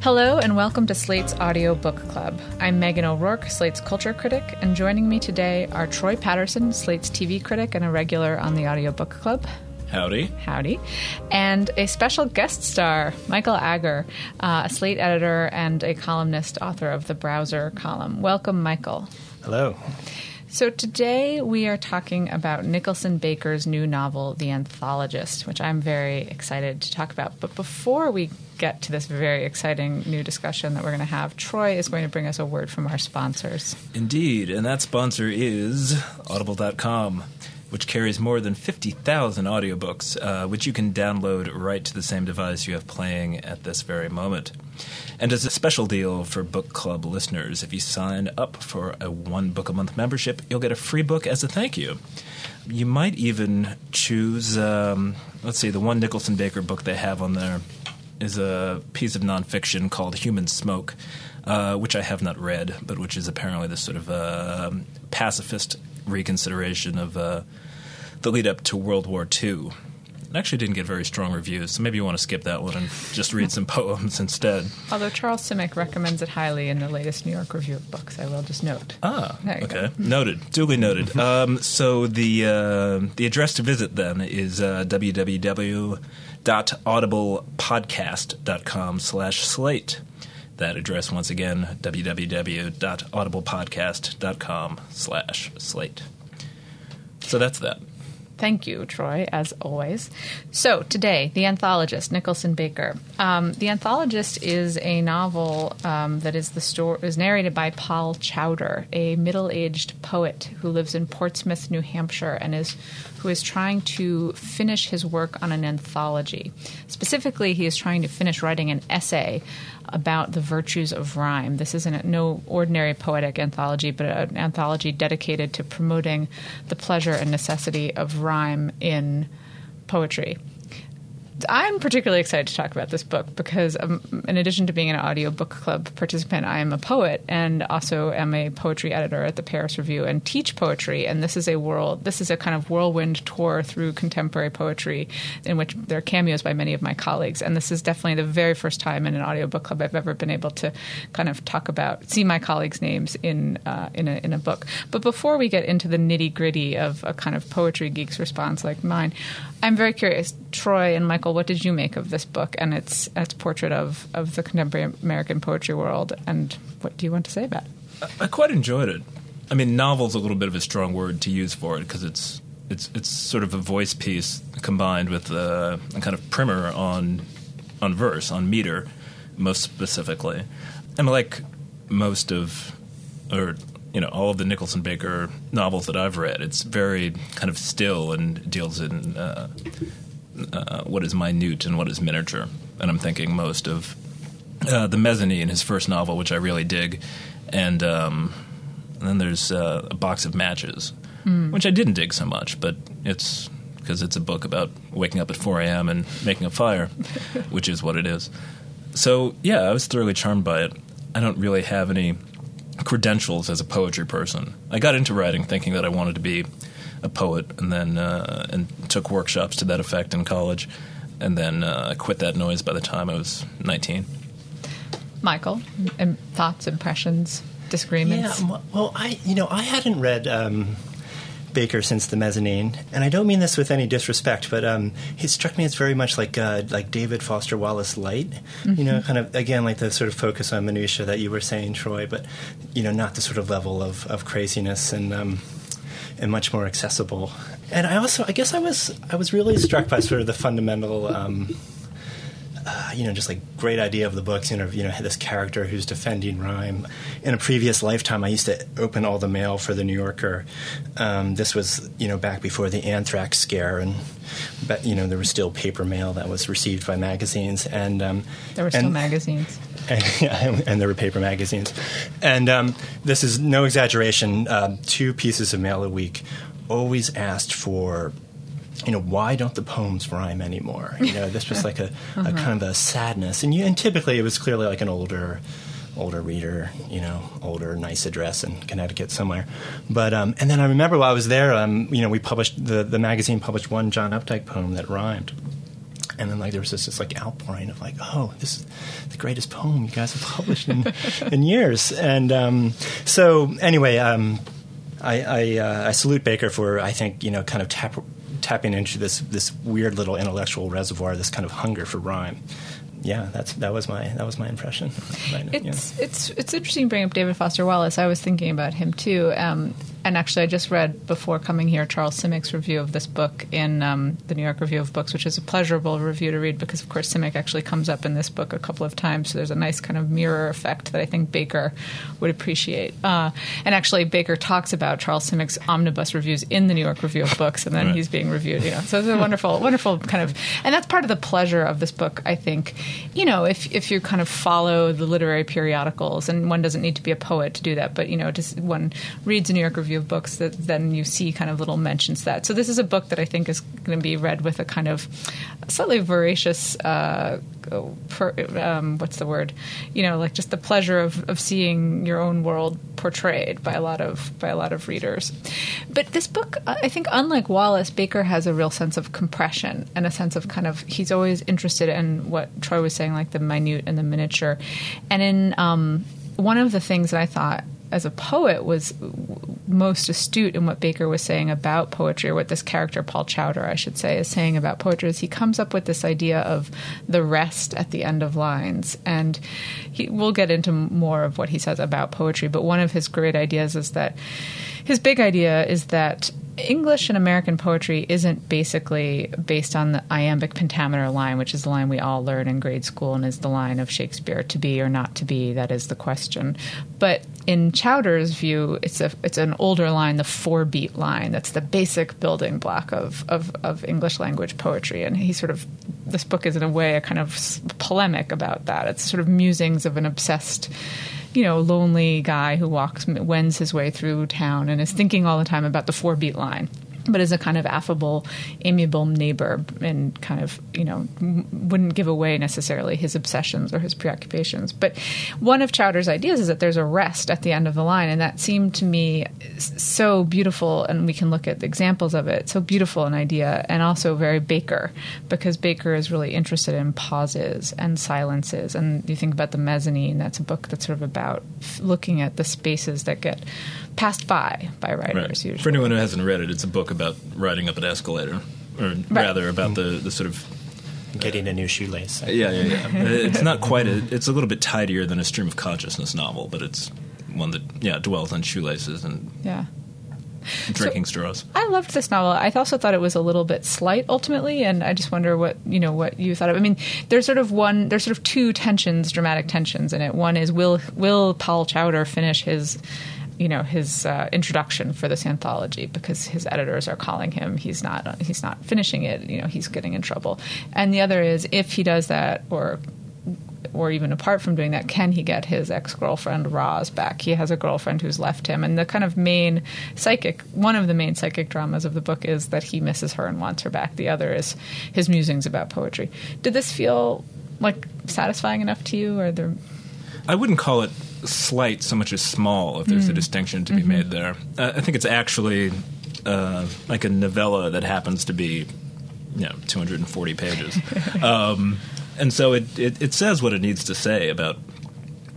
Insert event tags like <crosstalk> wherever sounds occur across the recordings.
Hello and welcome to Slate's Audio Book Club. I'm Meghan O'Rourke, Slate's culture critic, and joining me today are Troy Patterson, Slate's TV critic and a regular on the Audio Book Club. Howdy. Howdy. And a special guest star, Michael Agger, uh, a Slate editor and a columnist, author of the Browser column. Welcome, Michael. Hello. So today we are talking about Nicholson Baker's new novel, The Anthologist, which I'm very excited to talk about. But before we get to this very exciting new discussion that we're going to have, Troy is going to bring us a word from our sponsors. Indeed, and that sponsor is Audible.com, which carries more than 50,000 audiobooks, uh, which you can download right to the same device you have playing at this very moment. And as a special deal for book club listeners, if you sign up for a one book a month membership, you'll get a free book as a thank you. You might even choose, um, let's see, the one Nicholson Baker book they have on there is a piece of nonfiction called Human Smoke, uh, which I have not read, but which is apparently this sort of uh, pacifist reconsideration of uh, the lead up to World War II. It actually didn't get very strong reviews, so maybe you want to skip that one and just read some <laughs> poems instead. Although Charles Simic recommends it highly in the latest New York Review of Books, I will just note. Ah, okay, go. noted, duly noted. <laughs> um, so the uh, the address to visit then is uh, www.audiblepodcast.com slash slate. That address once again www.audiblepodcast.com slash slate. So that's that. Thank you, Troy, as always. So, today, The Anthologist, Nicholson Baker. Um, the Anthologist is a novel um, that is the story is narrated by Paul Chowder, a middle-aged poet who lives in Portsmouth, New Hampshire, and is who is trying to finish his work on an anthology. Specifically, he is trying to finish writing an essay about the virtues of rhyme. This isn't no ordinary poetic anthology, but an anthology dedicated to promoting the pleasure and necessity of rhyme in poetry. I'm particularly excited to talk about this book because, um, in addition to being an audiobook club participant, I am a poet and also am a poetry editor at the Paris Review and teach poetry. And this is a world, this is a kind of whirlwind tour through contemporary poetry in which there are cameos by many of my colleagues. And this is definitely the very first time in an audiobook club I've ever been able to kind of talk about, see my colleagues' names in uh, in a in a book. But before we get into the nitty gritty of a kind of poetry geek's response like mine, I'm very curious, Troy and Michael, what did you make of this book and its its portrait of, of the contemporary American poetry world, and what do you want to say about it? I quite enjoyed it. I mean, novel's a little bit of a strong word to use for it because it's it's it's sort of a voice piece combined with uh, a kind of primer on on verse on meter, most specifically, and like most of or you know all of the Nicholson Baker novels that I've read, it's very kind of still and deals in uh, uh, what is minute and what is miniature. And I'm thinking most of uh, the mezzanine, his first novel, which I really dig, and, um, and then there's uh, a box of matches, mm. which I didn't dig so much, but it's because it's a book about waking up at 4 a.m. and making a fire, <laughs> which is what it is. So yeah, I was thoroughly charmed by it. I don't really have any credentials as a poetry person. I got into writing thinking that I wanted to be a poet, and then uh, and took workshops to that effect in college, and then uh, quit that noise by the time I was nineteen. Michael, thoughts, impressions, disagreements? Yeah, well, I you know I hadn't read. Um, Baker since the mezzanine, and I don't mean this with any disrespect, but um, he struck me as very much like uh, like David Foster Wallace light. Mm-hmm. You know, mm-hmm. kind of again like the sort of focus on minutia that you were saying, Troy, but you know, not the sort of level of, of craziness and. Um, and much more accessible. And I also, I guess, I was I was really struck by sort of the fundamental. Um, uh, you know, just like great idea of the books. You know, you know, this character who's defending rhyme. In a previous lifetime, I used to open all the mail for the New Yorker. Um, this was, you know, back before the anthrax scare, and but, you know, there was still paper mail that was received by magazines, and um, there were still and, magazines. <laughs> And, yeah, and, there were paper magazines, and um, this is no exaggeration. Uh, two pieces of mail a week, always asked for you know, why don't the poems rhyme anymore? You know, this was like a, <laughs> uh-huh. a kind of a sadness, and you, and typically it was clearly like an older, older reader, you know, older, nice address in Connecticut somewhere. But um, and then I remember while I was there, um, you know, we published the the magazine published one John Updike poem that rhymed. And then, like, there was this, this like outpouring of like, oh, this is the greatest poem you guys have published in, <laughs> in years. And um, so, anyway, um, I I, uh, I, salute Baker for I think you know kind of tap, tapping into this this weird little intellectual reservoir, this kind of hunger for rhyme. Yeah, that's that was my that was my impression. It's yeah. it's it's interesting to bring up David Foster Wallace. I was thinking about him too. Um, and actually, I just read before coming here Charles Simic's review of this book in um, the New York Review of Books, which is a pleasurable review to read because, of course, Simic actually comes up in this book a couple of times. So there's a nice kind of mirror effect that I think Baker would appreciate. Uh, and actually, Baker talks about Charles Simic's omnibus reviews in the New York Review of Books, and then right. he's being reviewed. You know, so it's a wonderful, wonderful kind of, and that's part of the pleasure of this book. I think, you know, if if you kind of follow the literary periodicals, and one doesn't need to be a poet to do that, but you know, just one reads a New York Review of Books that then you see kind of little mentions that. So this is a book that I think is going to be read with a kind of slightly voracious. Uh, per, um, what's the word? You know, like just the pleasure of, of seeing your own world portrayed by a lot of by a lot of readers. But this book, I think, unlike Wallace, Baker has a real sense of compression and a sense of kind of he's always interested in what Troy was saying, like the minute and the miniature. And in um, one of the things that I thought as a poet was most astute in what Baker was saying about poetry, or what this character, Paul Chowder, I should say, is saying about poetry, is he comes up with this idea of the rest at the end of lines. And he, we'll get into more of what he says about poetry, but one of his great ideas is that his big idea is that English and American poetry isn't basically based on the iambic pentameter line, which is the line we all learn in grade school and is the line of Shakespeare to be or not to be. That is the question. But in Chowder's view, it's a it's an older line, the four beat line. That's the basic building block of, of, of English language poetry. And he sort of this book is in a way a kind of polemic about that. It's sort of musings of an obsessed you know, lonely guy who walks, wends his way through town and is thinking all the time about the four beat line but as a kind of affable, amiable neighbor, and kind of you know wouldn't give away necessarily his obsessions or his preoccupations. But one of Chowder's ideas is that there's a rest at the end of the line, and that seemed to me so beautiful. And we can look at examples of it. So beautiful an idea, and also very Baker, because Baker is really interested in pauses and silences. And you think about the mezzanine. That's a book that's sort of about looking at the spaces that get passed by by writers. Right. For anyone who hasn't read it, it's a book about riding up an escalator, or right. rather about the, the sort of getting a new shoelace. Yeah, yeah, yeah. it's not quite a. It's a little bit tidier than a stream of consciousness novel, but it's one that yeah dwells on shoelaces and yeah. drinking straws. I loved this novel. I also thought it was a little bit slight ultimately, and I just wonder what you know what you thought of. I mean, there's sort of one, there's sort of two tensions, dramatic tensions in it. One is will will Paul Chowder finish his you know his uh, introduction for this anthology because his editors are calling him he's not he's not finishing it you know he's getting in trouble and the other is if he does that or or even apart from doing that, can he get his ex girlfriend Roz back? He has a girlfriend who's left him, and the kind of main psychic, one of the main psychic dramas of the book is that he misses her and wants her back. The other is his musings about poetry. Did this feel like satisfying enough to you, or there? I wouldn't call it slight so much as small, if there's Mm. a distinction to be Mm-hmm. made there. Uh, I think it's actually uh, like a novella that happens to be, you know, 240 pages. <laughs> um, and so it, it, it says what it needs to say about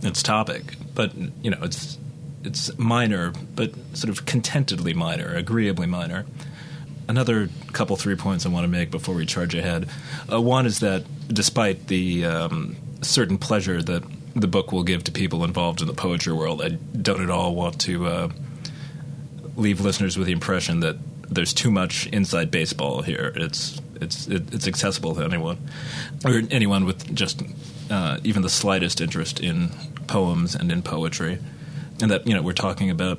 its topic, but, you know, it's, it's minor, but sort of contentedly minor, agreeably minor. Another couple three points I want to make before we charge ahead. Uh, one is that despite the um, certain pleasure that the book will give to people involved in the poetry world, I don't at all want to uh, leave listeners with the impression that there's too much inside baseball here. It's it's it, it's accessible to anyone or anyone with just uh, even the slightest interest in poems and in poetry, and that you know we're talking about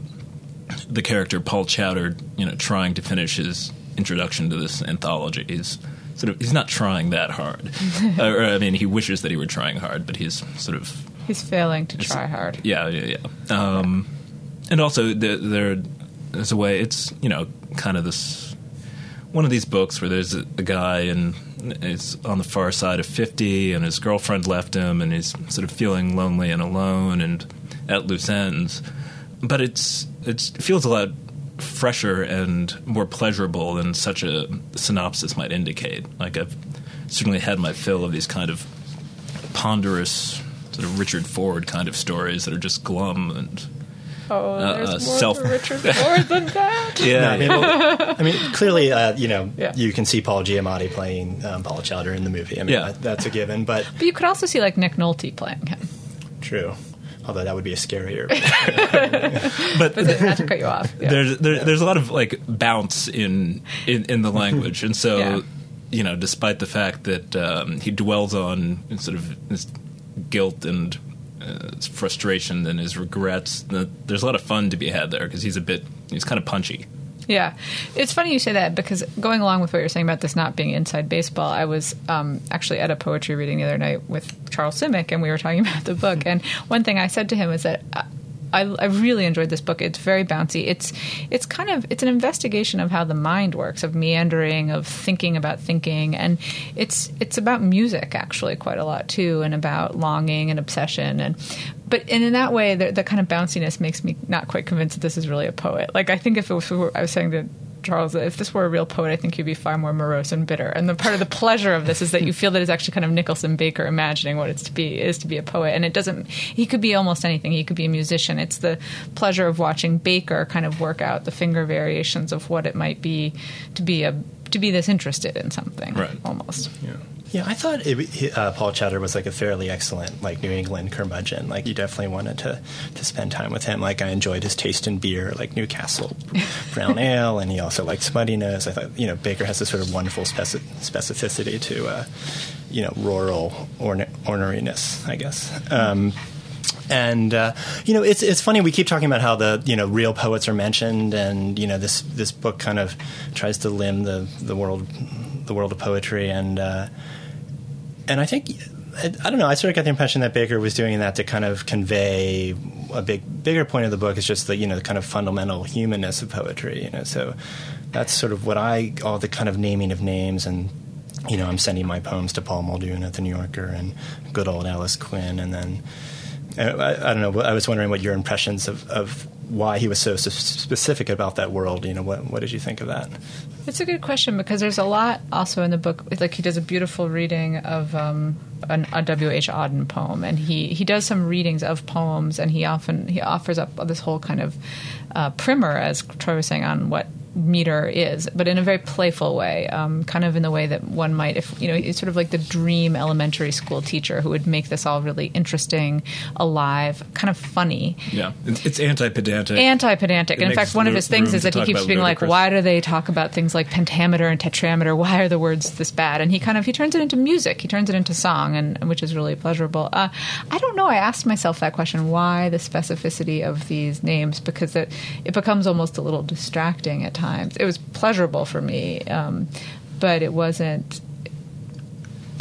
the character Paul Chowder, you know, trying to finish his introduction to this anthology. He's sort of he's not trying that hard, <laughs> or I mean, he wishes that he were trying hard, but he's sort of He's failing to try hard. yeah, yeah, yeah. Um, and also, there, there, there's a way. It's you know, kind of this one of these books where there's a, a guy and it's on the far side of fifty, and his girlfriend left him, and he's sort of feeling lonely and alone and at loose ends. But it's it's it feels a lot fresher and more pleasurable than such a synopsis might indicate. Like I've certainly had my fill of these kind of ponderous sort of Richard Ford kind of stories that are just glum and Oh, Uh, there's uh, more self- to Richard <laughs> Ford than that. No, yeah, I mean, well, I mean, clearly, uh, you know, Yeah. you can see Paul Giamatti playing um, Paul Chowder in the movie. I mean, Yeah. that, that's a given, but But you could also see like Nick Nolte playing him. true. Although that would be a scarier. <laughs> but But not to cut you off. Yeah. there's there, there's a lot of like bounce in in, in the language, and so Yeah. you know, despite the fact that um, he dwells on sort of his guilt and uh, his frustration and his regrets, the, there's a lot of fun to be had there because he's a bit he's kind of punchy. Yeah, it's funny you say that because going along with what you're saying about this not being inside baseball, I was um, actually at a poetry reading the other night with Charles Simic, and we were talking <laughs> about the book. And one thing I said to him was that. I, I really enjoyed this book. It's very bouncy. It's it's kind of it's an investigation of how the mind works, of meandering, of thinking about thinking, and it's it's about music actually quite a lot too, and about longing and obsession, and but and in that way, the, the kind of bounciness makes me not quite convinced that this is really a poet. Like I think if it was, I was saying to Charles if this were a real poet, I think he'd be far more morose and bitter. And the part of the pleasure of this is that you feel that it's actually kind of Nicholson Baker imagining what it's to be is to be a poet, and it doesn't. He could be almost anything. He could be a musician. It's the pleasure of watching Baker kind of work out the finger variations of what it might be to be a to be this interested in something, Right. Almost. Yeah, Yeah, I thought it, uh, Paul Chowder was like a fairly excellent like New England curmudgeon. Like you definitely wanted to to spend time with him. Like I enjoyed his taste in beer, like Newcastle <laughs> Brown Ale, and he also liked Smuttynose. I thought you know Baker has this sort of wonderful speci- specificity to uh, you know rural orna- orneriness, I guess. Um, and uh, you know, it's it's funny. We keep talking about how the you know real poets are mentioned, and you know this this book kind of tries to limn the the world the world of poetry, and uh, and I think I, I don't know. I sort of got the impression that Baker was doing that to kind of convey a big bigger point of the book is just the you know the kind of fundamental humanness of poetry. You know, so that's sort of what I all the kind of naming of names and. You know, I'm sending my poems to Paul Muldoon at the New Yorker and good old Alice Quinn, and then I, I don't know. I was wondering what your impressions of, of why he was so specific about that world. You know, what what did you think of that? It's a good question because there's a lot also in the book. Like he does a beautiful reading of um, an, a W. H. Auden poem, and he he does some readings of poems, and he often he offers up this whole kind of uh, primer, as Troy was saying, on what meter is, but in a very playful way, um, kind of in the way that one might, if you know, it's sort of like the dream elementary school teacher who would make this all really interesting, alive, kind of funny. Yeah, it's, it's anti-pedantic. Anti-pedantic, and in fact, one of his things is that he keeps being like, ludicrous. "Why do they talk about things like pentameter and tetrameter? Why are the words this bad?" And he kind of he turns it into music. He turns it into song, and which is really pleasurable. Uh, I don't know. I asked myself that question: Why the specificity of these names? Because it it becomes almost a little distracting at times. It was pleasurable for me, um, but it wasn't.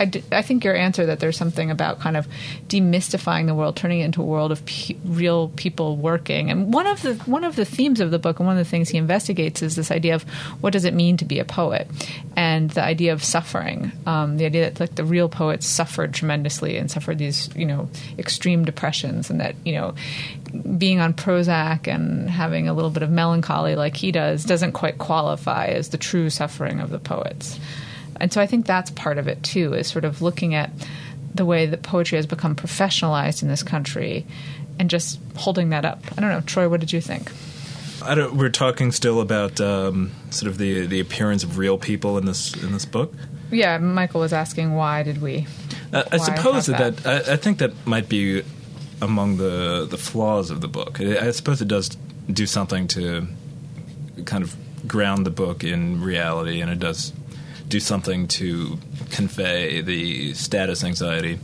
I, d- I think your answer that there's something about kind of demystifying the world, turning it into a world of real people working, and one of the one of the themes of the book, and one of the things he investigates is this idea of what does it mean to be a poet, and the idea of suffering, um, the idea that like the real poets suffered tremendously and suffered these you know extreme depressions, and that you know being on Prozac and having a little bit of melancholy like he does doesn't quite qualify as the true suffering of the poets. And so I think that's part of it too, is sort of looking at the way that poetry has become professionalized in this country and just holding that up. I don't know, Troy, what did you think? I don't, we're talking still about um, sort of the the appearance of real people in this in this book. Yeah, Michael was asking why did we? Uh, I suppose that, that? I, I think that might be among the the flaws of the book. I, I suppose it does do something to kind of ground the book in reality, and it does do something to convey the status anxiety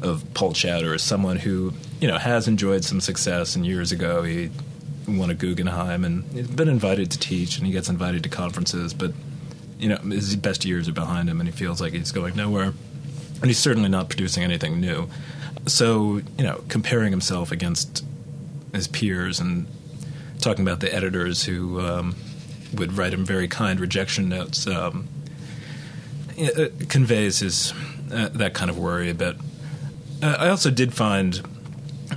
of Paul Chowder as someone who you know has enjoyed some success. And years ago, he won a Guggenheim, and he's been invited to teach, and he gets invited to conferences, but you know his best years are behind him, and he feels like he's going nowhere and he's certainly not producing anything new. So, you know, comparing himself against his peers and talking about the editors who um, would write him very kind rejection notes um, conveys his uh, that kind of worry a bit. Uh, I also did find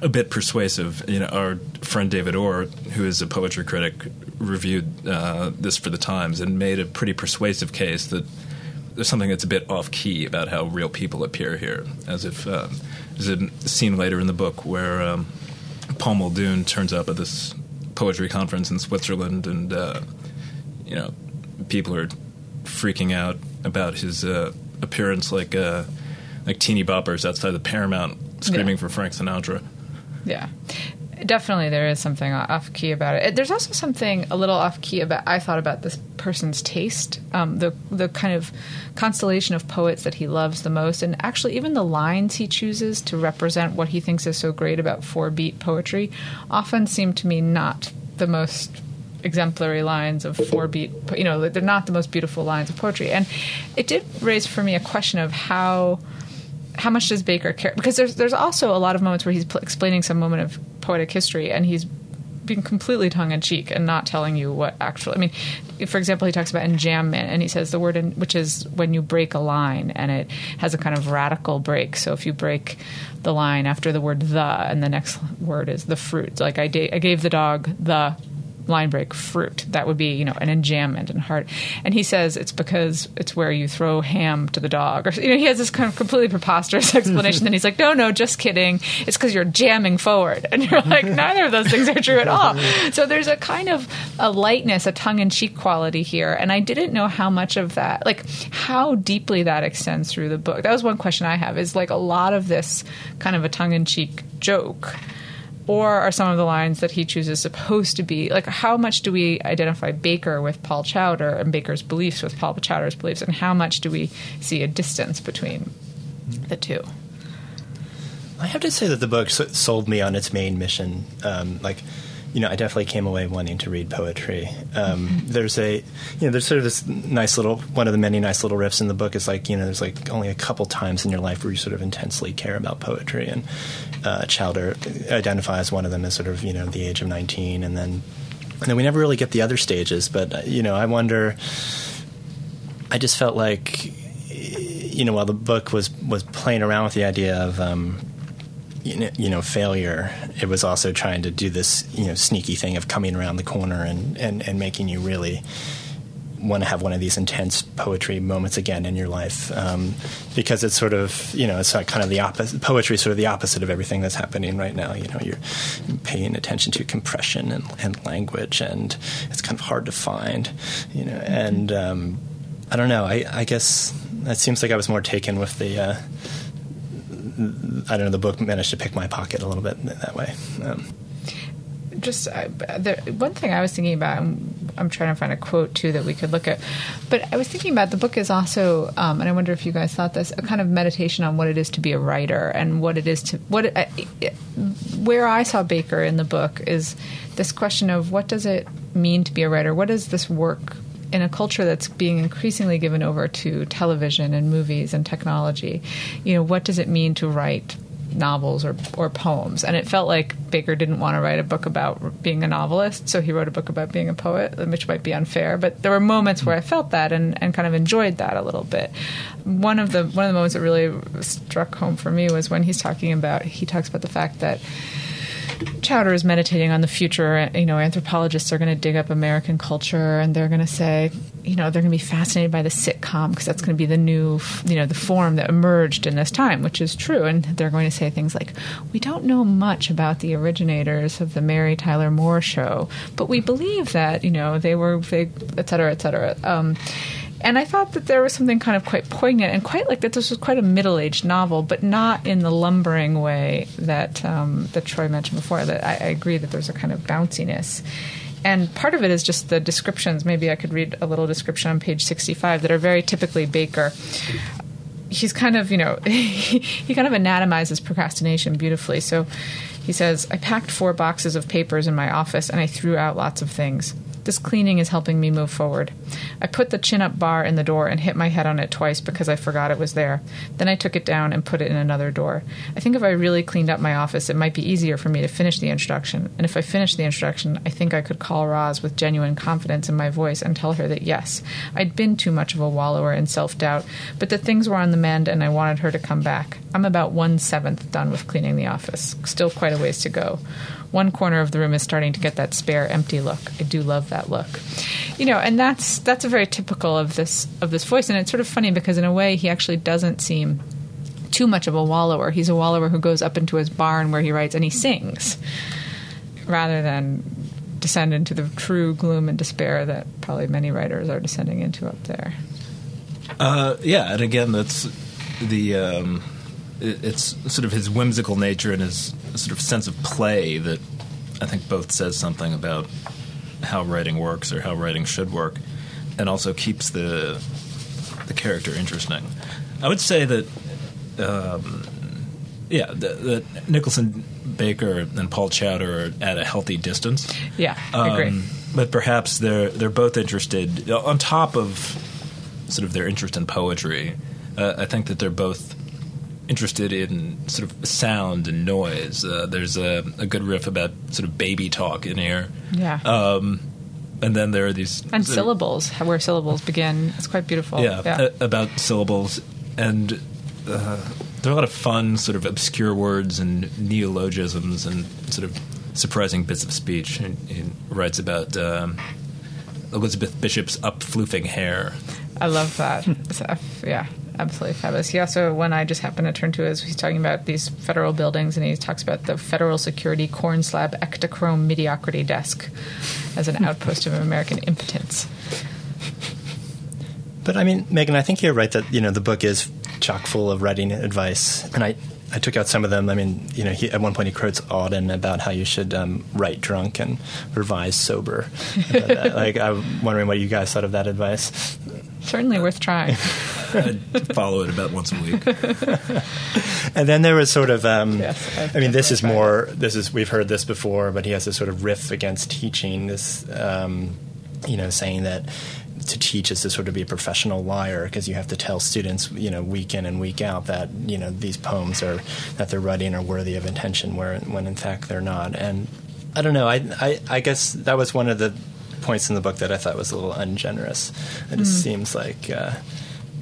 a bit persuasive. You know, our friend David Orr, who is a poetry critic, reviewed uh, this for the Times and made a pretty persuasive case that there's something that's a bit off key about how real people appear here, as if um, there's a scene later in the book where um, Paul Muldoon turns up at this poetry conference in Switzerland, and uh, you know people are freaking out about his uh, appearance, like uh, like teeny boppers outside the Paramount screaming Yeah. for Frank Sinatra. Yeah. Definitely, there is something off key about it. There's also something a little off key about. I thought about this person's taste, um, the the kind of constellation of poets that he loves the most, and actually even the lines he chooses to represent what he thinks is so great about four beat poetry, often seem to me not the most exemplary lines of four beat. You know, they're not the most beautiful lines of poetry, and it did raise for me a question of how how much does Baker care? Because there's there's also a lot of moments where he's pl- explaining some moment of poetic history, and he's being completely tongue in cheek and not telling you what actually. I mean, for example, he talks about enjambment, and he says the word, in, which is when you break a line, and it has a kind of radical break. So if you break the line after the word the, and the next word is the fruit, like I, da- I gave the dog the line break fruit. That would be you know an enjambment and hard and he says it's because it's where you throw ham to the dog. Or you know he has this kind of completely preposterous <laughs> explanation then he's like no no just kidding. It's because you're jamming forward. And you're like <laughs> neither of those things are true at all. So there's a kind of a lightness a tongue-in-cheek quality here. And i didn't know how much of that like how deeply that extends through the book. That was one question i have is like a lot of this kind of a tongue-in-cheek joke or are some of the lines that he chooses supposed to be like how much do we identify Baker with Paul Chowder and Baker's beliefs with Paul Chowder's beliefs and how much do we see a distance between the two I have to say that the book sold me on its main mission. Um, like, you know, I definitely came away wanting to read poetry. Um, there's a, you know, there's sort of this nice little, one of the many nice little riffs in the book is like, you know, there's like only a couple times in your life where you sort of intensely care about poetry. And uh, Chowder identifies one of them as sort of, you know, the age of 19. And then, and then we never really get the other stages. But, uh, you know, I wonder, I just felt like, you know, while the book was, was playing around with the idea of, um, you know, failure. It was also trying to do this, you know, sneaky thing of coming around the corner and, and, and making you really want to have one of these intense poetry moments again in your life um, because it's sort of you know it's like kind of the opposite. Poetry sort of the opposite of everything that's happening right now. You know, you're paying attention to compression and, and language, and it's kind of hard to find. You know, and um, I don't know. I, I guess it seems like I was more taken with the. Uh, I don't know. The book managed to pick my pocket a little bit that way. Um, just uh, the, one thing I was thinking about. I'm, I'm, trying to find a quote too that we could look at, but I was thinking about the book is also, um, and I wonder if you guys thought this, a kind of meditation on what it is to be a writer and what it is to what. Uh, where I saw Baker in the book is this question of what does it mean to be a writer? What does this work in a culture that's being increasingly given over to television and movies and technology, you know, what does it mean to write novels or, or poems. And it felt like Baker didn't want to write a book about being a novelist, so he wrote a book about being a poet, which might be unfair. But there were moments where I felt that and, and kind of enjoyed that a little bit. One of the one of the moments that really struck home for me was when he's talking about he talks about the fact that Chowder is meditating on the future. You know, anthropologists are going to dig up American culture and they're going to say, you know, they're going to be fascinated by the sitcom because that's going to be the new, you know, the form that emerged in this time, which is true. And they're going to say things like, we don't know much about the originators of the Mary Tyler Moore show, but we believe that, you know, they were, they, et cetera, et cetera. Um, and I thought that there was something kind of quite poignant and quite like that this was quite a middle aged novel, but not in the lumbering way that um, that Troy mentioned before. That I, I agree that there's a kind of bounciness. And part of it is just the descriptions. Maybe I could read a little description on page 65 that are very typically Baker he's kind of, you know, <laughs> he kind of anatomizes procrastination beautifully. So he says, I packed four boxes of papers in my office and I threw out lots of things. This cleaning is helping me move forward. I put the chin up bar in the door and hit my head on it twice because I forgot it was there. Then I took it down and put it in another door. I think if I really cleaned up my office, it might be easier for me to finish the introduction. And if I finished the introduction, I think I could call Roz with genuine confidence in my voice and tell her that yes, I'd been too much of a wallower in self doubt, but that things were on the mend and I wanted her to come back. I'm about one seventh done with cleaning the office. Still quite a ways to go one corner of the room is starting to get that spare empty look. I do love that look. You know, and that's that's a very typical of this of this voice and it's sort of funny because in a way he actually doesn't seem too much of a wallower. He's a wallower who goes up into his barn where he writes and he sings rather than descend into the true gloom and despair that probably many writers are descending into up there. Uh, yeah, and again, that's the um, it's sort of his whimsical nature and his sort of sense of play that I think both says something about how writing works or how writing should work, and also keeps the the character interesting. I would say that, um, yeah, that Nicholson Baker and Paul Chowder are at a healthy distance. Yeah, I agree. Um, but perhaps they're they're both interested on top of sort of their interest in poetry. Uh, I think that they're both interested in sort of sound and noise. Uh, there's a, a, good riff about sort of baby talk in here. Yeah. Um, and then there are these and syllables, where syllables begin. It's quite beautiful. Yeah, yeah. A, about syllables, and uh, there are a lot of fun, sort of obscure words and neologisms and sort of surprising bits of speech. And he writes about um, Elizabeth Bishop's upfloofing hair. I love that. so, yeah, absolutely fabulous. He also, one I just happened to turn to is he's talking about these federal buildings, and he talks about the Federal Security Corn Slab Ektachrome Mediocrity Desk as an <laughs> outpost of American impotence. But I mean, Megan, I think you're right that you know the book is chock full of writing advice, and I I took out some of them. I mean, you know, he, at one point he quotes Auden about how you should um, write drunk and revise sober. <laughs> like, I'm wondering what you guys thought of that advice. Certainly worth trying. I'd <laughs> follow it about once a week. <laughs> and then there was sort of, um, yes, I mean, this is more. This is we've heard this before, but he has this sort of riff against teaching. This, um, you know, saying that to teach is to sort of be a professional liar because you have to tell students, you know, week in and week out that you know these poems are that they're writing are worthy of attention, where when in fact they're not. And I don't know. I I, I guess that was one of the points in the book that I thought was a little ungenerous. It just mm. seems like uh,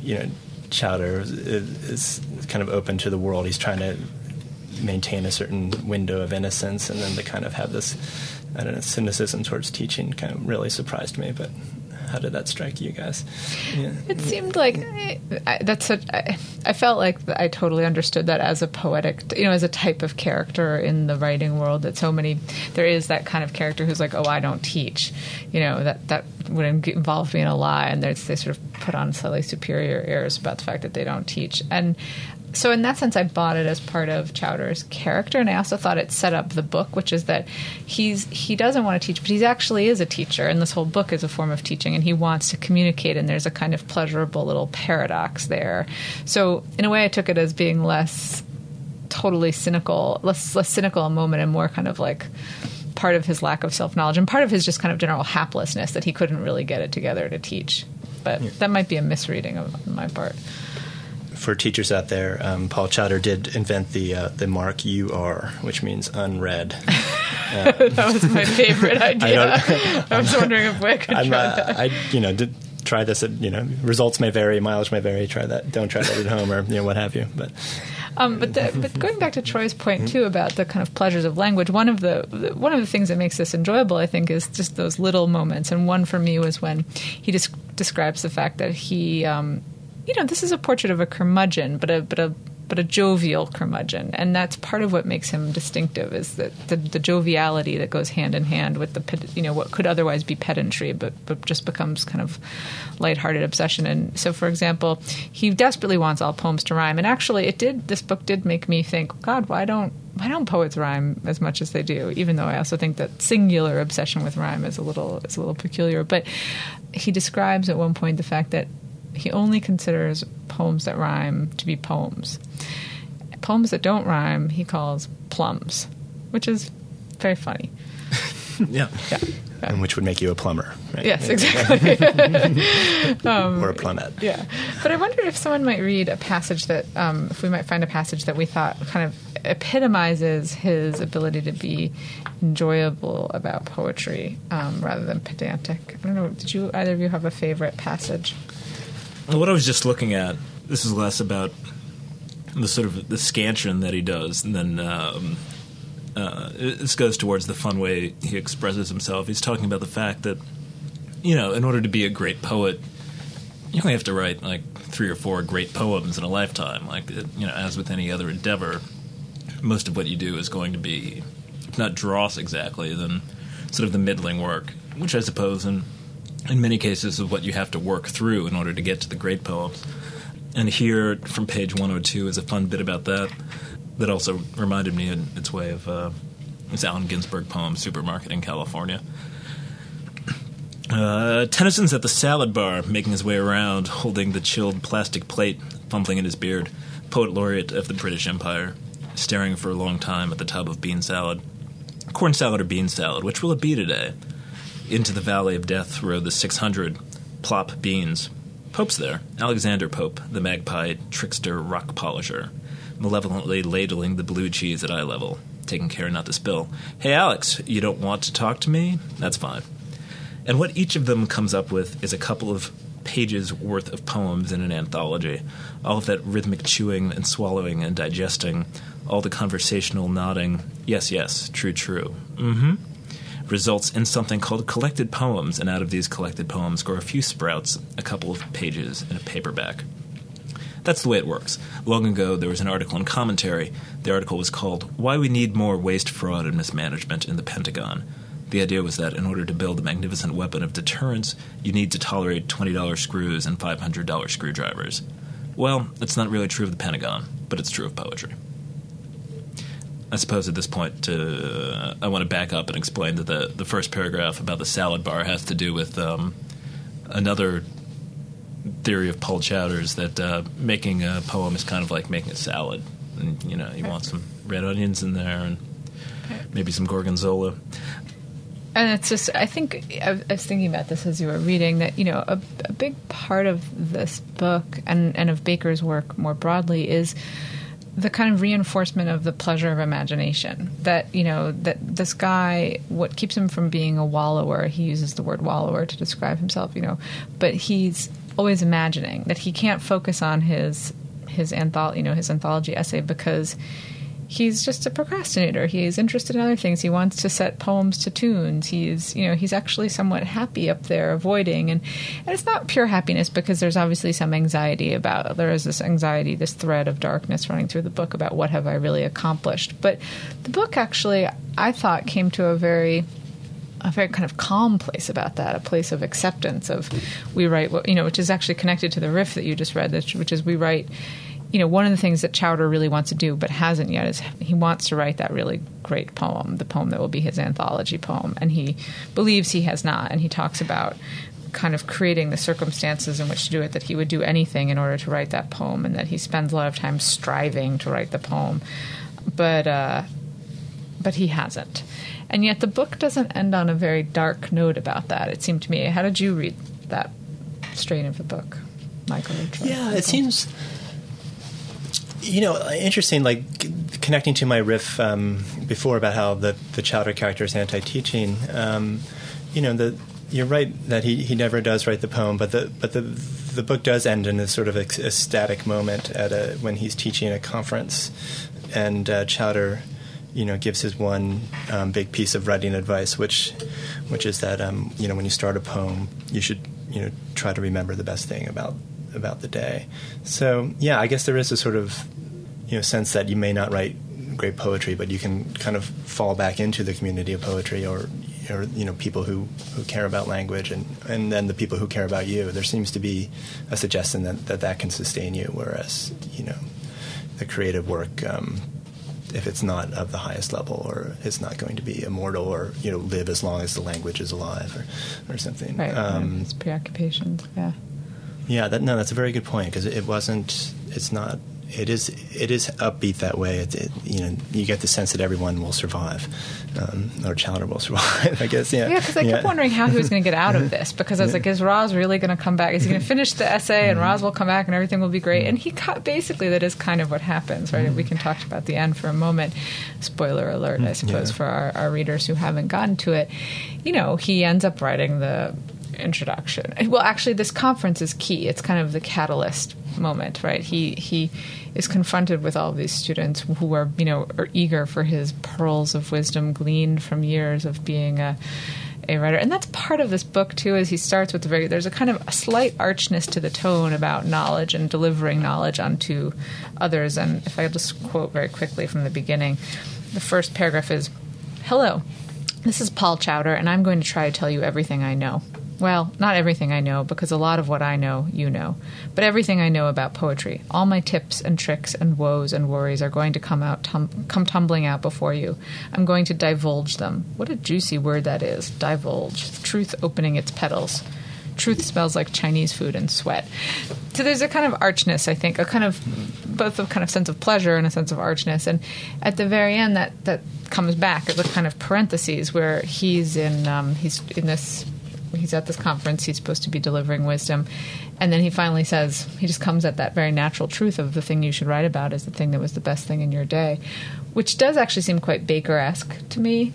you know Chowder is, is, kind of open to the world. He's trying to maintain a certain window of innocence, and then to kind of have this I don't know cynicism towards teaching kind of really surprised me. But How did that strike you guys? Yeah. It seemed like I, that's such. I, I felt like I totally understood that as a poetic, you know, as a type of character in the writing world. That so many there is that kind of character who's like, oh, I don't teach, you know, that that would involve being a lie, and they sort of put on slightly superior airs about the fact that they don't teach, and so in that sense, I bought it as part of Chowder's character, and I also thought it set up the book, which is that he's he doesn't want to teach, but he actually is a teacher, and this whole book is a form of teaching, and he wants to communicate, and there's a kind of pleasurable little paradox there. So in a way, I took it as being less totally cynical, less less cynical a moment, and more kind of like part of his lack of self knowledge, and part of his just kind of general haplessness that he couldn't really get it together to teach. But yeah. that might be a misreading of my part for teachers out there, um, Paul Chowder did invent the uh, the mark UR, which means unread. Uh, <laughs> that was my favorite idea. I, <laughs> I was wondering if we could I'm, try uh, that. I, you know, did try this. At, you know, results may vary, mileage may vary. Try that. Don't try that at home, or you know, what have you. But. Um, but the, but going back to Troy's point too about the kind of pleasures of language, one of the one of the things that makes this enjoyable, I think, is just those little moments. And one for me was when he just describes the fact that he um, you know, this is a portrait of a curmudgeon, but a but a but a jovial curmudgeon, and that's part of what makes him distinctive is that the, the joviality that goes hand in hand with the you know what could otherwise be pedantry, but but just becomes kind of lighthearted obsession. And so, for example, he desperately wants all poems to rhyme, and actually, it did. This book did make me think, God, why don't why don't poets rhyme as much as they do? Even though I also think that singular obsession with rhyme is a little is a little peculiar. But he describes at one point the fact that he only considers poems that rhyme to be poems. Poems that don't rhyme, he calls plums, which is very funny. <laughs> yeah. yeah. And which would make you a plumber, right? Yes, exactly. <laughs> um, or a plummet. Yeah. But I wondered if someone might read a passage that, um, if we might find a passage that we thought kind of epitomizes his ability to be enjoyable about poetry um, rather than pedantic. I don't know. Did you either of you have a favorite passage? What I was just looking at, this is less about the sort of the scansion that he does, and then um, uh, this goes towards the fun way he expresses himself. He's talking about the fact that you know, in order to be a great poet, you only have to write like three or four great poems in a lifetime. Like you know, as with any other endeavor, most of what you do is going to be, if not dross exactly, then sort of the middling work, which I suppose in in many cases of what you have to work through in order to get to the great poems. And here from page 102 is a fun bit about that that also reminded me in its way of uh, this Allen Ginsberg poem, Supermarket in California. Uh, Tennyson's at the salad bar, making his way around, holding the chilled plastic plate, fumbling in his beard. Poet laureate of the British Empire, staring for a long time at the tub of bean salad. Corn salad or bean salad, which will it be today? Into the valley of death rode the 600. Plop beans. Pope's there. Alexander Pope, the magpie trickster rock polisher, malevolently ladling the blue cheese at eye level, taking care not to spill. Hey, Alex, you don't want to talk to me? That's fine. And what each of them comes up with is a couple of pages worth of poems in an anthology. All of that rhythmic chewing and swallowing and digesting, all the conversational nodding. Yes, yes, true, true. Mm hmm results in something called collected poems, and out of these collected poems grow a few sprouts, a couple of pages, in a paperback. That's the way it works. Long ago, there was an article in Commentary. The article was called Why We Need More Waste, Fraud, and Mismanagement in the Pentagon. The idea was that in order to build a magnificent weapon of deterrence, you need to tolerate $20 screws and $500 screwdrivers. Well, it's not really true of the Pentagon, but it's true of poetry. I suppose at this point, uh, I want to back up and explain that the the first paragraph about the salad bar has to do with um, another theory of Paul Chowder's that uh, making a poem is kind of like making a salad, and you know you want some red onions in there and maybe some gorgonzola. And it's just, I think, I was thinking about this as you were reading that, you know, a, a big part of this book and, and of Baker's work more broadly is the kind of reinforcement of the pleasure of imagination that you know that this guy what keeps him from being a wallower he uses the word wallower to describe himself you know but he's always imagining that he can't focus on his his anthology you know his anthology essay because he's just a procrastinator. He is interested in other things. He wants to set poems to tunes. He's, you know, he's actually somewhat happy up there, avoiding, and and it's not pure happiness because there's obviously some anxiety about. There is this anxiety, this thread of darkness running through the book about what have I really accomplished. But the book actually, I thought, came to a very a very kind of calm place about that, a place of acceptance of we write what you know, which is actually connected to the riff that you just read, which is we write you know, one of the things that Chowder really wants to do, but hasn't yet, is he wants to write that really great poem, the poem that will be his anthology poem, and he believes he has not. And he talks about kind of creating the circumstances in which to do it, that he would do anything in order to write that poem, and that he spends a lot of time striving to write the poem, but uh, but he hasn't. And yet, the book doesn't end on a very dark note about that. It seemed to me. How did you read that strain of the book, Michael? Yeah, it seems you know, interesting. Like connecting to my riff um, before about how the the Chowder character is anti-teaching. Um, you know, the you're right that he, he never does write the poem, but the but the the book does end in a sort of ecstatic moment at a when he's teaching a conference, and uh, Chowder, you know, gives his one um, big piece of writing advice, which which is that um, you know when you start a poem, you should you know try to remember the best thing about about the day. So yeah, I guess there is a sort of you know sense that you may not write great poetry, but you can kind of fall back into the community of poetry or or you know people who, who care about language and, and then the people who care about you. There seems to be a suggestion that that, that can sustain you, whereas you know the creative work. Um, if it's not of the highest level, or it's not going to be immortal, or you know, live as long as the language is alive, or, or something. Right. Um, it's preoccupations. Yeah. Yeah, that, no, that's a very good point because it wasn't. It's not. It is. It is upbeat that way. It, it, you know, you get the sense that everyone will survive, um, or Chowder will survive. <laughs> I guess. Yeah. Yeah, because I yeah. kept wondering how he was going to get out of <laughs> this because I was like, is Roz really going to come back? Is he going <laughs> to finish the essay and mm-hmm. Roz will come back and everything will be great? And mm-hmm. he cut, basically that is kind of what happens, right? We mm-hmm. can talk about the end for a moment. Spoiler alert, I suppose, Yeah. for our, our readers who haven't gotten to it. You know, he ends up writing the introduction. Well, actually, this conference is key. It's kind of the catalyst moment, right? He he is confronted with all of these students who are you know are eager for his pearls of wisdom gleaned from years of being a a writer, and that's part of this book too. is he starts with the very, there's a kind of a slight archness to the tone about knowledge and delivering knowledge onto others. And if I just quote very quickly from the beginning, the first paragraph is, "Hello, this is Paul Chowder, and I'm going to try to tell you everything I know." Well, not everything I know, because a lot of what I know, you know. But everything I know about poetry. All my tips and tricks and woes and worries are going to come out, tum- come tumbling out before you. I'm going to divulge them. What a juicy word that is. Divulge. Truth opening its petals. Truth smells like Chinese food and sweat. So there's a kind of archness, I think, a kind of both a kind of sense of pleasure and a sense of archness. And at the very end, that that comes back as a kind of parentheses where he's in um, he's in this he's at this conference he's supposed to be delivering wisdom. And then he finally says he just comes at that very natural truth of the thing you should write about is the thing that was the best thing in your day which does actually seem quite baker-esque to me.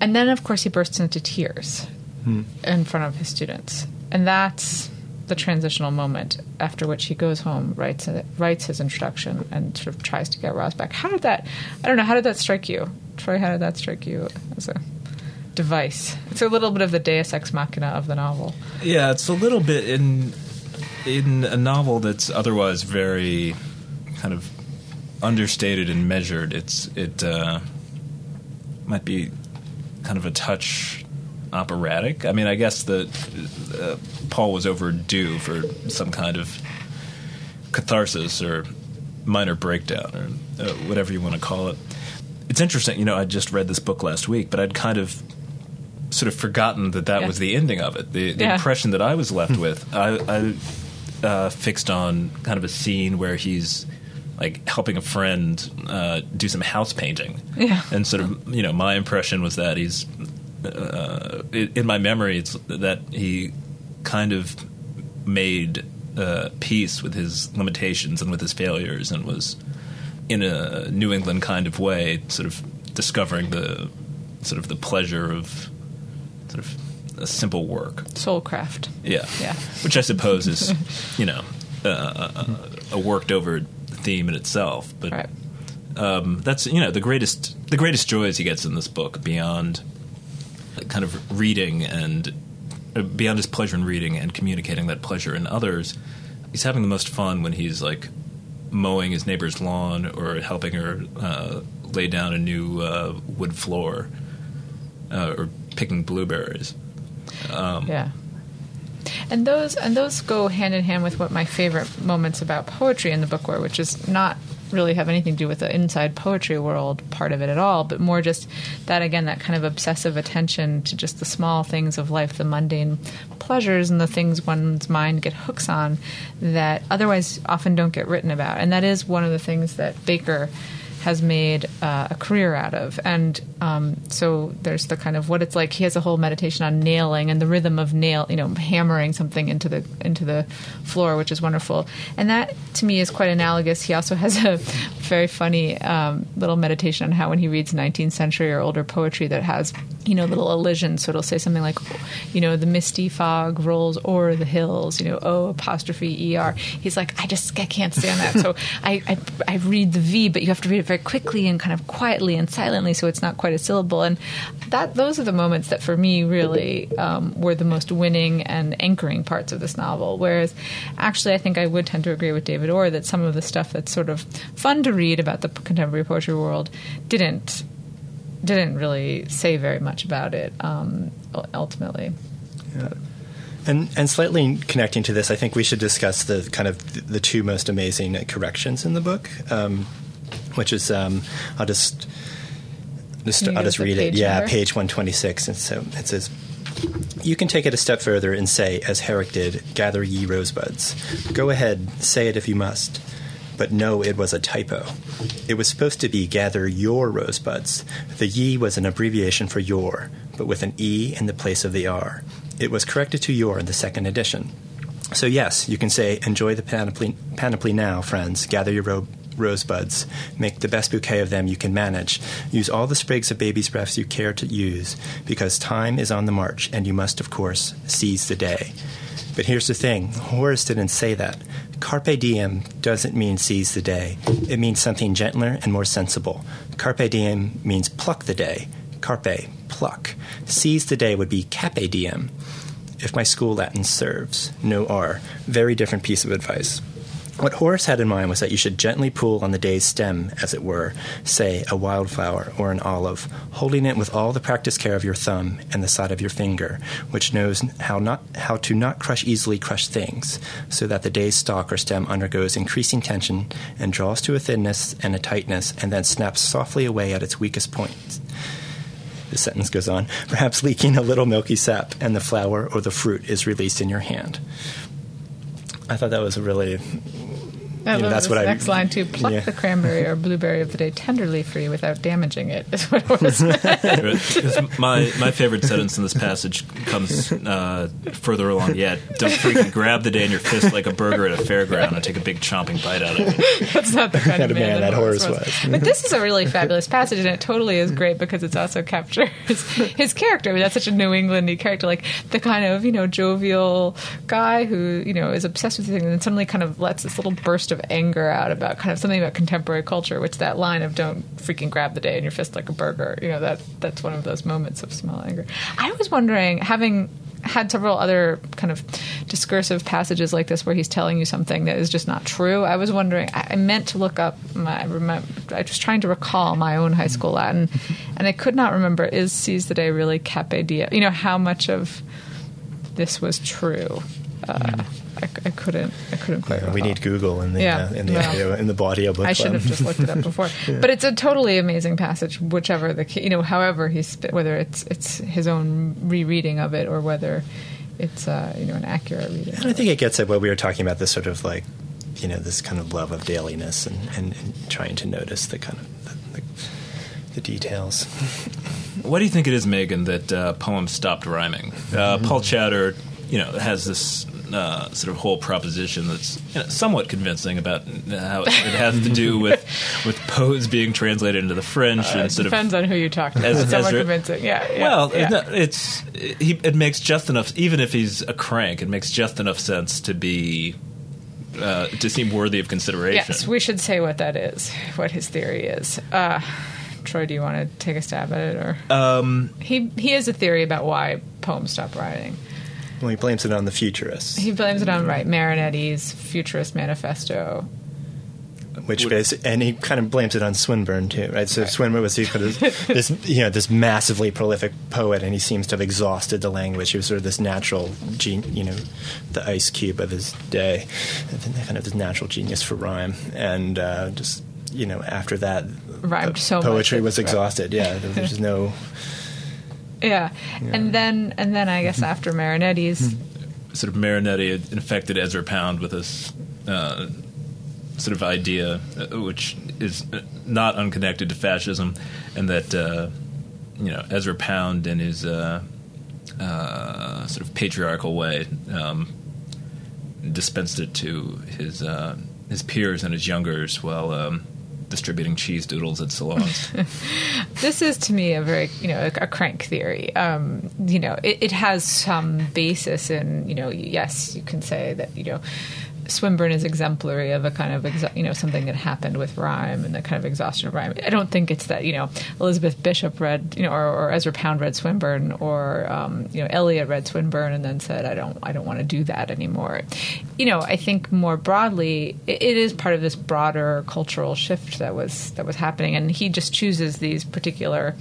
And then of course he bursts into tears hmm. in front of his students. And that's the transitional moment after which he goes home writes it, writes his introduction and sort of tries to get Roz back. How did that I don't know how did that strike you? Troy how did that strike you as a device. It's a little bit of the Deus ex machina of the novel. Yeah, it's a little bit in in a novel that's otherwise very kind of understated and measured. It's it uh, might be kind of a touch operatic. I mean, I guess that uh, Paul was overdue for some kind of catharsis or minor breakdown or uh, whatever you want to call it. It's interesting, you know. I just read this book last week, but I'd kind of sort of forgotten that that Yeah. was the ending of it. The, the Yeah. impression that I was left <laughs> with, I, I uh, fixed on kind of a scene where he's like helping a friend uh, do some house painting. Yeah. And sort of, you know, my impression was that he's, uh, in in my memory, it's that he kind of made uh, peace with his limitations and with his failures and was in a New England kind of way, sort of discovering the sort of the pleasure of sort of a simple work. Soulcraft. Yeah, Yeah. Which I suppose is, <laughs> you know, uh, a, a worked over theme in itself. But Right. Um, that's you know the greatest the greatest joys he gets in this book beyond kind of reading and uh, beyond his pleasure in reading and communicating that pleasure in others. He's having the most fun when he's like mowing his neighbor's lawn or helping her uh, lay down a new uh, wood floor uh, or picking blueberries. Um, yeah. And those and those go hand in hand with what my favorite moments about poetry in the book were, which is not really have anything to do with the inside poetry world part of it at all, but more just that again that kind of obsessive attention to just the small things of life, the mundane pleasures and the things one's mind get hooks on that otherwise often don't get written about. And that is one of the things that Baker has made uh, a career out of. And um, so there's the kind of what it's like. He has a whole meditation on nailing and the rhythm of nail, you know, hammering something into the into the floor, which is wonderful. And that to me is quite analogous. He also <laughs> has a very funny um, little meditation on how when he reads 19th century or older poetry that has you know little elisions. So it'll say something like, you know, the misty fog rolls o'er the hills. You know, O apostrophe er. He's like, I just I can't stand that. So <laughs> I, I I read the V, but you have to read it very quickly and kind of quietly and silently, so it's not quite a syllable. And that those are the moments that for me really um, were the most winning and anchoring parts of this novel. Whereas, actually, I think I would tend to agree with David Orr that some of the stuff that's sort of fun to read about the contemporary poetry world didn't didn't really say very much about it um, ultimately. Yeah. And, and slightly connecting to this, I think we should discuss the kind of the two most amazing corrections in the book, um, which is um, I'll just, just I'll just read it. Yeah, number? page one twenty six, and so it says. You can take it a step further and say, as Herrick did, gather ye rosebuds. Go ahead, say it if you must but no, it was a typo. It was supposed to be gather your rosebuds. The ye was an abbreviation for your, but with an e in the place of the r. It was corrected to your in the second edition. So, yes, you can say, enjoy the panoply, panoply now, friends. Gather your ro- rosebuds. Make the best bouquet of them you can manage. Use all the sprigs of baby's breaths you care to use, because time is on the march, and you must, of course, seize the day. But here's the thing Horace didn't say that. Carpe diem doesn't mean seize the day, it means something gentler and more sensible. Carpe diem means pluck the day. Carpe, pluck. Seize the day would be cape diem. If my school Latin serves, no R. Very different piece of advice. What Horace had in mind was that you should gently pull on the day's stem, as it were, say a wildflower or an olive, holding it with all the practiced care of your thumb and the side of your finger, which knows how not how to not crush easily crushed things, so that the day's stalk or stem undergoes increasing tension and draws to a thinness and a tightness, and then snaps softly away at its weakest point. The sentence goes on, perhaps leaking a little milky sap, and the flower or the fruit is released in your hand. I thought that was a really I you know, that's what I next line too. Pluck yeah. the cranberry or blueberry of the day tenderly free without damaging it. Is what it was. <laughs> my my favorite sentence in this passage comes uh, further along yet. Don't freaking grab the day in your fist like a burger at a fairground and take a big chomping bite out of it. That's not the kind of man, man that Horace was. was. but this is a really fabulous passage, and it totally is great because it's also captures his character. I mean, that's such a New Englandy character, like the kind of you know jovial guy who you know is obsessed with things and then suddenly kind of lets this little burst of of anger out about kind of something about contemporary culture, which that line of "Don't freaking grab the day in your fist like a burger," you know that that's one of those moments of small anger. I was wondering, having had several other kind of discursive passages like this where he's telling you something that is just not true. I was wondering. I, meant to look up. My, I remember. I was trying to recall my own high school Latin, and I could not remember. Is "seize the day" really "cape diem"? You know how much of this was true. Uh, I, I, couldn't. I couldn't quite. Yeah, we need Google in the yeah, uh, in the yeah. audio, in the body of book. I should have just looked it up <laughs> before. yeah. But it's a totally amazing passage, whichever the you know, however he's whether it's it's his own rereading of it or whether it's uh, you know an accurate reading. And I think it. it gets at what we were talking about. This sort of like you know this kind of love of dailiness and, and, and trying to notice the kind of the, the, the details. what do you think it is, Meghan, that uh, poems stopped rhyming? Uh, Paul Chowder, you know, has this uh, sort of whole proposition that's you know, somewhat convincing about how it, has to do <laughs> with with Poe's being translated into the French uh, and sort depends of on who you talk to. As, somewhat convincing, yeah. yeah well, yeah. it's he, it makes just enough. Even if he's a crank, it makes just enough sense to be uh, to seem worthy of consideration. Yes, we should say what that is, what his theory is. Uh, Troy, do you want to take a stab at it, or Um, he he has a theory about why poems stop writing. Well, he blames it on the futurists, He blames it on right Marinetti's Futurist Manifesto. which is, and he kind of blames it on Swinburne too, right? So Swinburne was sort of <laughs> this, you know, this massively prolific poet, and he seems to have exhausted the language. He was sort of this natural, gen- you know, the Ice Cube of his day, and then kind of this natural genius for rhyme, and uh, just you know, after that, Rhymed po- so poetry that- was exhausted. Yeah, there was just no. Yeah. and then and then I guess after Marinetti's, <laughs> sort of Marinetti had infected Ezra Pound with this uh, sort of idea, uh, which is uh, not unconnected to fascism, and that uh, you know Ezra Pound, in his uh, uh, sort of patriarchal way, um, dispensed it to his uh, his peers and his youngers while. Um, Distributing cheese doodles at salons. <laughs> this is to me a very you know a, crank theory. Um, you know, it, it has some basis in you know yes you can say that you know. Swinburne is exemplary of a kind of you know something that happened with rhyme and the kind of exhaustion of rhyme. I don't think it's that you know Elizabeth Bishop read you know or, or Ezra Pound read Swinburne or um, you know Eliot read Swinburne and then said I don't I don't want to do that anymore. You know I think more broadly it, it is part of this broader cultural shift that was that was happening and he just chooses these particular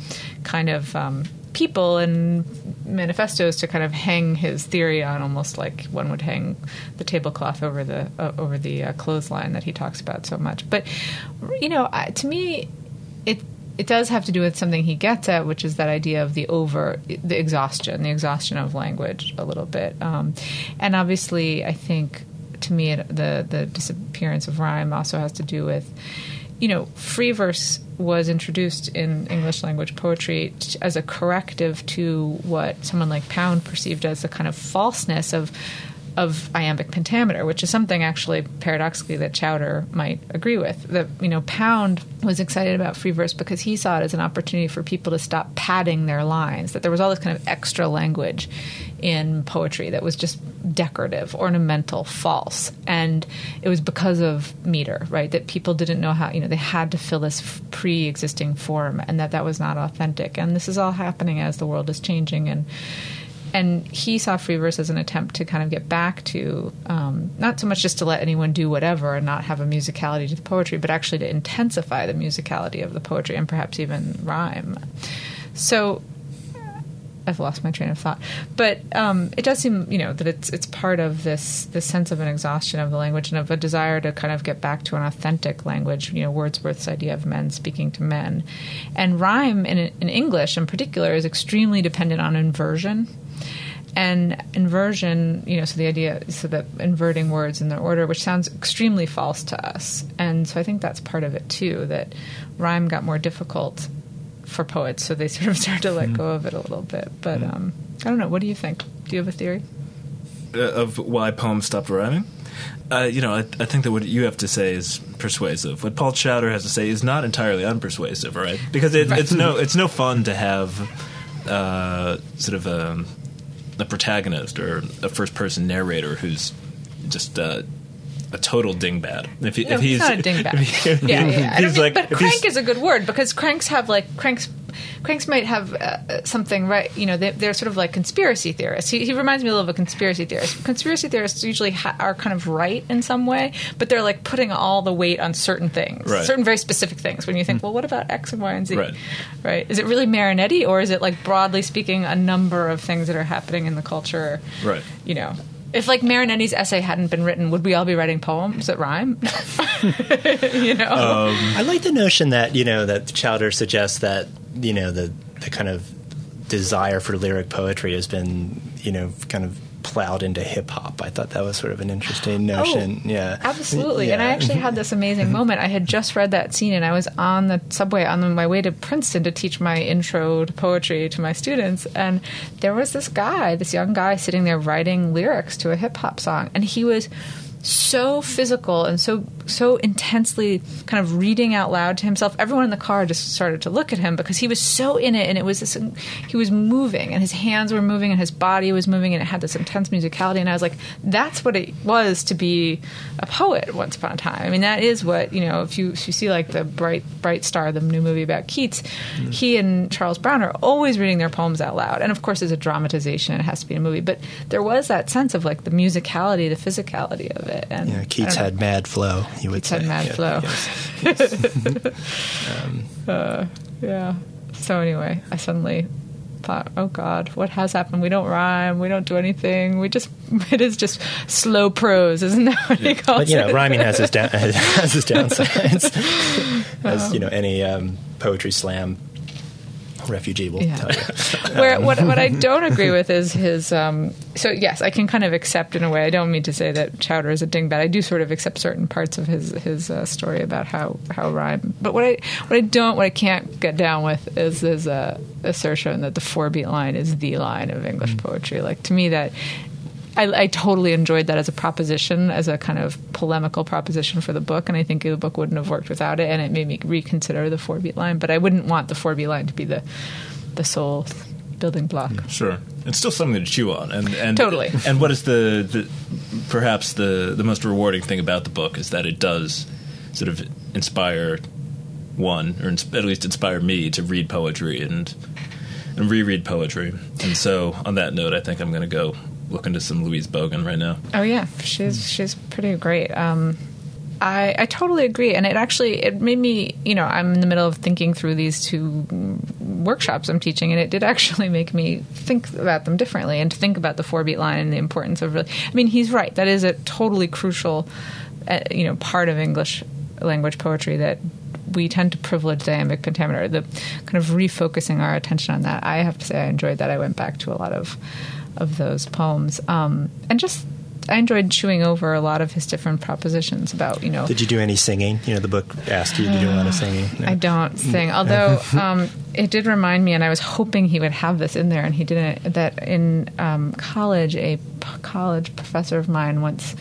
kind of um, people and manifestos to kind of hang his theory on, almost like one would hang the tablecloth over the uh, over the uh, clothesline that he talks about so much. But you know, I, to me, it it does have to do with something he gets at, which is that idea of the over the exhaustion, the exhaustion of language, a little bit. Um, and obviously, I think to me, it, the the disappearance of rhyme also has to do with you know, free verse was introduced in English language poetry as a corrective to what someone like Pound perceived as the kind of falseness of of iambic pentameter, which is something actually paradoxically that Chowder might agree with. That you know, Pound was excited about free verse because he saw it as an opportunity for people to stop padding their lines. That there was all this kind of extra language in poetry that was just decorative, ornamental, false, and it was because of meter, right? That people didn't know how you know they had to fill this pre-existing form, and that that was not authentic. And this is all happening as the world is changing and and he saw free verse as an attempt to kind of get back to um, not so much just to let anyone do whatever and not have a musicality to the poetry, but actually to intensify the musicality of the poetry and perhaps even rhyme. So I've lost my train of thought, but um, it does seem you know that it's it's part of this this sense of an exhaustion of the language and of a desire to kind of get back to an authentic language. You know, Wordsworth's idea of men speaking to men, and rhyme in in English in particular is extremely dependent on inversion. And inversion you know so the idea so that inverting words in their order which sounds extremely false to us. And so i think that's part of it too that rhyme got more difficult for poets so they <laughs> sort of started to let go of it a little bit. But um, i don't know. What do you think? Do you have a theory? Uh, of why poems stopped rhyming. Uh, you know, I, I think that what you have to say is persuasive. What Paul Chowder has to say is not entirely unpersuasive, right? Because it, it's no it's no fun to have uh, sort of a, a protagonist or a first person narrator who's just uh, a total dingbat. If, he, No, if he's not a dingbat. <laughs> he- yeah, yeah. He's don't mean, like- but crank is a good word because cranks have like cranks. Cranks might have uh, something right. You know, they, they're sort of like conspiracy theorists. He, he reminds me a little of a conspiracy theorist. Conspiracy theorists usually ha- are kind of right in some way, but they're like putting all the weight on certain things, Right. certain very specific things. When you think, well, what about X and Y and Z? Right. Right? Is it really Marinetti, or is it like broadly speaking a number of things that are happening in the culture? Right. You know. If like Marinetti's essay hadn't been written, would we all be writing poems that rhyme? <laughs> You know. Um, I like the notion that you know that Chowder suggests that you know the the kind of desire for lyric poetry has been you know kind of plowed into hip hop. I thought that was sort of an interesting oh, notion. Oh, yeah, Absolutely. And I actually had this amazing <laughs> moment. I had just read that scene and I was on the subway on my way to Princeton to teach my intro to poetry to my students. And there was this guy, this young guy, sitting there writing lyrics to a hip hop song. And he was so physical and so so intensely kind of reading out loud to himself. Everyone in the car just started to look at him because he was so in it, and it was this, he was moving, and his hands were moving, and his body was moving, and it had this intense musicality. And I was like, that's what it was to be a poet once upon a time. I mean, that is what you know. If you if you see like the bright bright star, the new movie about Keats, mm. he and Charles Brown are always reading their poems out loud, and of course, it's a dramatization; it has to be a movie. But there was that sense of like the musicality, the physicality of it. And yeah, Keats had mad flow. You would Keats say. had mad yeah, flow. Yes, yes. <laughs> um, uh, yeah. So anyway, I suddenly thought, oh God, what has happened? We don't rhyme. We don't do anything. We just, <laughs> it is just slow prose, isn't that what he calls But, you know, it? Yeah, rhyming has its, <laughs> down, has its downsides, as, you know, any um, poetry slam refugee will Yeah. tell you. <laughs> Where what what I don't agree with is his. Um, so yes, I can kind of accept in a way. I don't mean to say that Chowder is a dingbat. I do sort of accept certain parts of his his uh, story about how how rhyme. But what I what I don't what I can't get down with is his uh, assertion that the four beat line is the line of English poetry. Like to me that. I, I totally enjoyed that as a proposition, as a kind of polemical proposition for the book, and I think the book wouldn't have worked without it. And it made me reconsider the four beat line, but I wouldn't want the four beat line to be the the sole building block. Mm, sure, it's still something to chew on, and, and Totally. <laughs> And what is the, the perhaps the the most rewarding thing about the book is that it does sort of inspire one, or at least inspire me to read poetry and and reread poetry. And so, on that note, I think I'm going to go look into some Louise Bogan right now. Oh yeah, she's she's pretty great. Um, I I totally agree, and it actually it made me you know I'm in the middle of thinking through these two workshops I'm teaching, and it did actually <laughs> make me think about them differently and to think about the four beat line and the importance of really. I mean, he's right. That is a totally crucial uh, you know part of English language poetry that we tend to privilege iambic pentameter. The kind of refocusing our attention on that. I have to say I enjoyed that. I went back to a lot of of those poems, um, and just I enjoyed chewing over a lot of his different propositions about you know. Did you do any singing? You know, the book asked you to do a lot of <sighs> singing. No? I don't sing, <laughs> although um, it did remind me, and I was hoping he would have this in there, and he didn't. That in um, college, a p- college professor of mine once,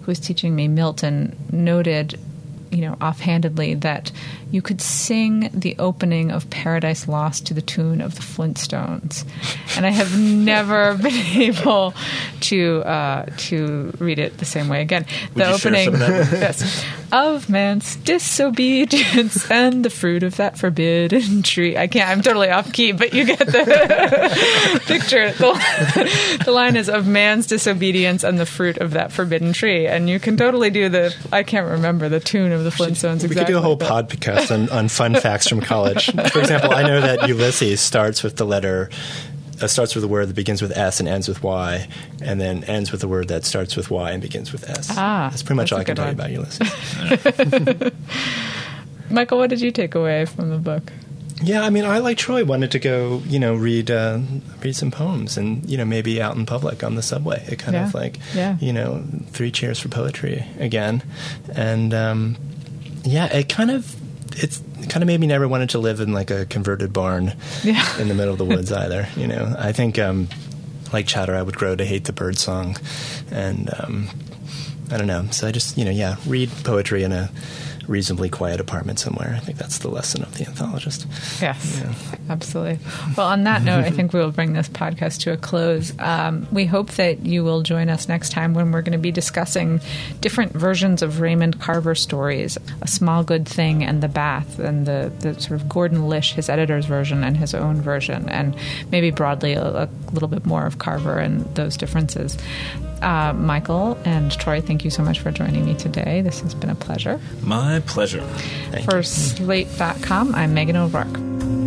who was teaching me Milton, noted, you know, offhandedly that you could sing the opening of Paradise Lost to the tune of the Flintstones, and I have <laughs> never been able to uh, to read it the same way again. Would the opening, of <laughs> yes, of man's disobedience <laughs> and the fruit of that forbidden tree. I can't. I'm totally off key, but you get the picture. The, the line is of man's disobedience and the fruit of that forbidden tree, and you can totally do the. I can't remember the tune of the Flintstones. We exactly, could do a whole but- on, on fun facts from college. For example, I know that Ulysses starts with the letter, uh, starts with a word that begins with S and ends with Y, and then ends with a word that starts with Y and begins with S. Ah, that's pretty much that's all I can tell you about Ulysses. <laughs> Michael, what did you take away from the book? Yeah, I mean, I like Troy wanted to go, you know, read uh, read some poems, and you know, maybe out in public on the subway. It kind Yeah. of like, Yeah. you know, three cheers for poetry again, and um, yeah, it kind of it's it kind of made me never wanted to live in like a converted barn Yeah. <laughs> in the middle of the woods either. You know, I think um, like Chowder, I would grow to hate the bird song, and um, I don't know. So I just you know, yeah, read poetry in a reasonably quiet apartment somewhere. I think that's the lesson of the anthologist. Yes, Yeah. absolutely. Well, on that note, I think we will bring this podcast to a close. Um, we hope that you will join us next time when we're going to be discussing different versions of Raymond Carver stories A Small Good Thing and The Bath, and the, the sort of Gordon Lish, his editor's version, and his own version, and maybe broadly a, a little bit more of Carver and those differences. Uh, Michael and Troy, thank you so much for joining me today. This has been a pleasure. My pleasure. Thank For you. Slate.com, I'm Meghan O'Rourke.